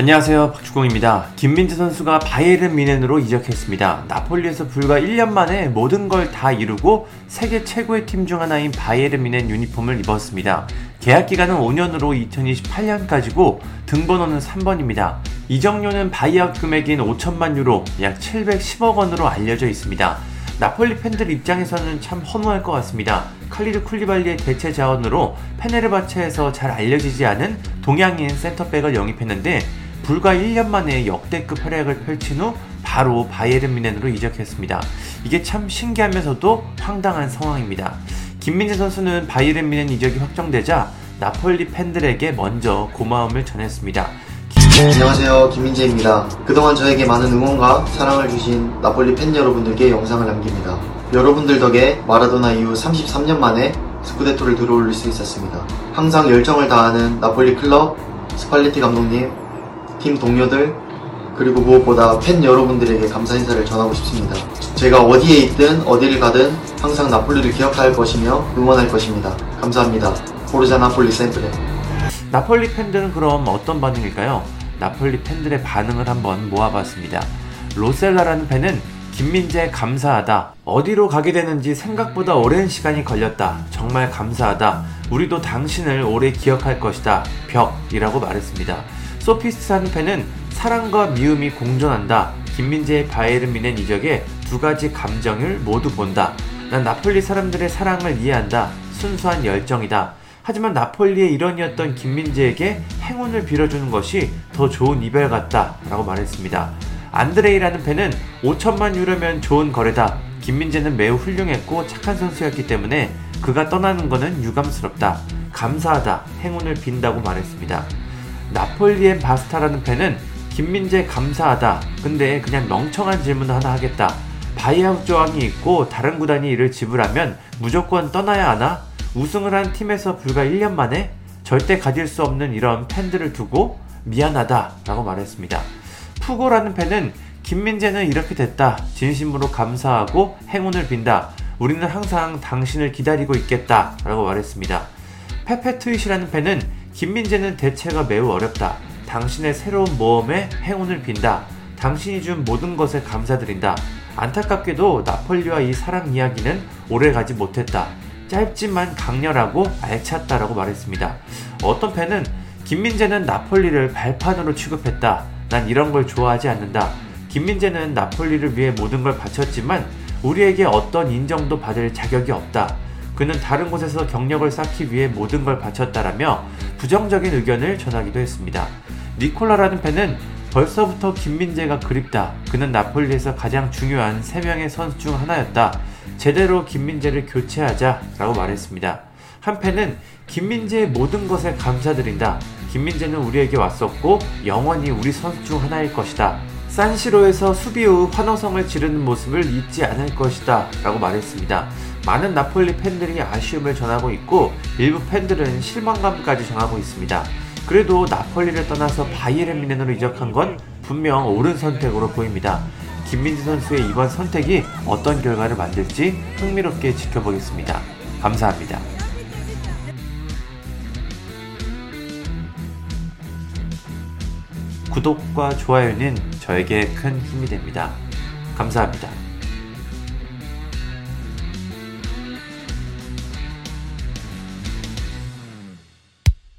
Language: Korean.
안녕하세요 박주공입니다. 김민재 선수가 바이에른 뮌헨으로 이적했습니다. 나폴리에서 불과 1년 만에 모든 걸 다 이루고 세계 최고의 팀 중 하나인 바이에른 뮌헨 유니폼을 입었습니다. 계약 기간은 5년으로 2028년까지고 등번호는 3번입니다. 이적료는 바이아웃 금액인 5천만 유로 약 710억 원으로 알려져 있습니다. 나폴리 팬들 입장에서는 참 허무할 것 같습니다. 칼리두 쿨리발리의 대체 자원으로 페네르바체에서 잘 알려지지 않은 동양인 센터백을 영입했는데 불과 1년 만에 역대급 활약을 펼친 후 바로 바이에른 미넨으로 이적했습니다. 이게 참 신기하면서도 황당한 상황입니다. 김민재 선수는 바이에른 미넨 이적이 확정되자 나폴리 팬들에게 먼저 고마움을 전했습니다. 안녕하세요 김민재입니다. 그동안 저에게 많은 응원과 사랑을 주신 나폴리 팬 여러분들께 영상을 남깁니다. 여러분들 덕에 마라도나 이후 33년 만에 스쿠데토를 들어올릴 수 있었습니다. 항상 열정을 다하는 나폴리 클럽, 스팔레티 감독님, 팀 동료들 그리고 무엇보다 팬 여러분들에게 감사 인사를 전하고 싶습니다. 제가 어디에 있든 어디를 가든 항상 나폴리를 기억할 것이며 응원할 것입니다. 감사합니다. Forza Napoli Sempre. 나폴리 팬들은 그럼 어떤 반응일까요? 나폴리 팬들의 반응을 한번 모아봤습니다. 로셀라라는 팬은 김민재 감사하다. 어디로 가게 되는지 생각보다 오랜 시간이 걸렸다. 정말 감사하다. 우리도 당신을 오래 기억할 것이다. 벽이라고 말했습니다. 소피스트 한 팬은 사랑과 미움이 공존한다. 김민재의 바이에른 미넨 이적에 두 가지 감정을 모두 본다. 난 나폴리 사람들의 사랑을 이해한다. 순수한 열정이다. 하지만 나폴리의 일원이었던 김민재에게 행운을 빌어주는 것이 더 좋은 이별 같다. 라고 말했습니다. 안드레이라는 팬은 5천만 유로면 좋은 거래다. 김민재는 매우 훌륭했고 착한 선수였기 때문에 그가 떠나는 것은 유감스럽다. 감사하다. 행운을 빈다고 말했습니다. 나폴리엔 바스타라는 팬은 김민재 감사하다. 근데 그냥 멍청한 질문 하나 하겠다. 바이아웃 조항이 있고 다른 구단이 이를 지불하면 무조건 떠나야 하나? 우승을 한 팀에서 불과 1년 만에 절대 가질 수 없는 이런 팬들을 두고 미안하다 라고 말했습니다. 푸고라는 팬은 김민재는 이렇게 됐다. 진심으로 감사하고 행운을 빈다. 우리는 항상 당신을 기다리고 있겠다. 라고 말했습니다. 페페 트윗이라는 팬은 김민재는 대체가 매우 어렵다. 당신의 새로운 모험에 행운을 빈다. 당신이 준 모든 것에 감사드린다. 안타깝게도 나폴리와 이 사랑 이야기는 오래 가지 못했다. 짧지만 강렬하고 알찼다라고 말했습니다. 어떤 팬은 김민재는 나폴리를 발판으로 취급했다. 난 이런 걸 좋아하지 않는다. 김민재는 나폴리를 위해 모든 걸 바쳤지만 우리에게 어떤 인정도 받을 자격이 없다. 그는 다른 곳에서 경력을 쌓기 위해 모든 걸 바쳤다라며 부정적인 의견을 전하기도 했습니다. 니콜라라는 팬은 벌써부터 김민재가 그립다. 그는 나폴리에서 가장 중요한 3명의 선수 중 하나였다. 제대로 김민재를 교체하자 라고 말했습니다. 한 팬은 김민재의 모든 것에 감사드린다. 김민재는 우리에게 왔었고 영원히 우리 선수 중 하나일 것이다. 산시로에서 수비 후 환호성을 지르는 모습을 잊지 않을 것이다 라고 말했습니다. 많은 나폴리 팬들이 아쉬움을 전하고 있고 일부 팬들은 실망감까지 전하고 있습니다. 그래도 나폴리를 떠나서 바이에른 미넨으로 이적한 건 분명 옳은 선택으로 보입니다. 김민지 선수의 이번 선택이 어떤 결과를 만들지 흥미롭게 지켜보겠습니다. 감사합니다. 구독과 좋아요는 저에게 큰 힘이 됩니다. 감사합니다.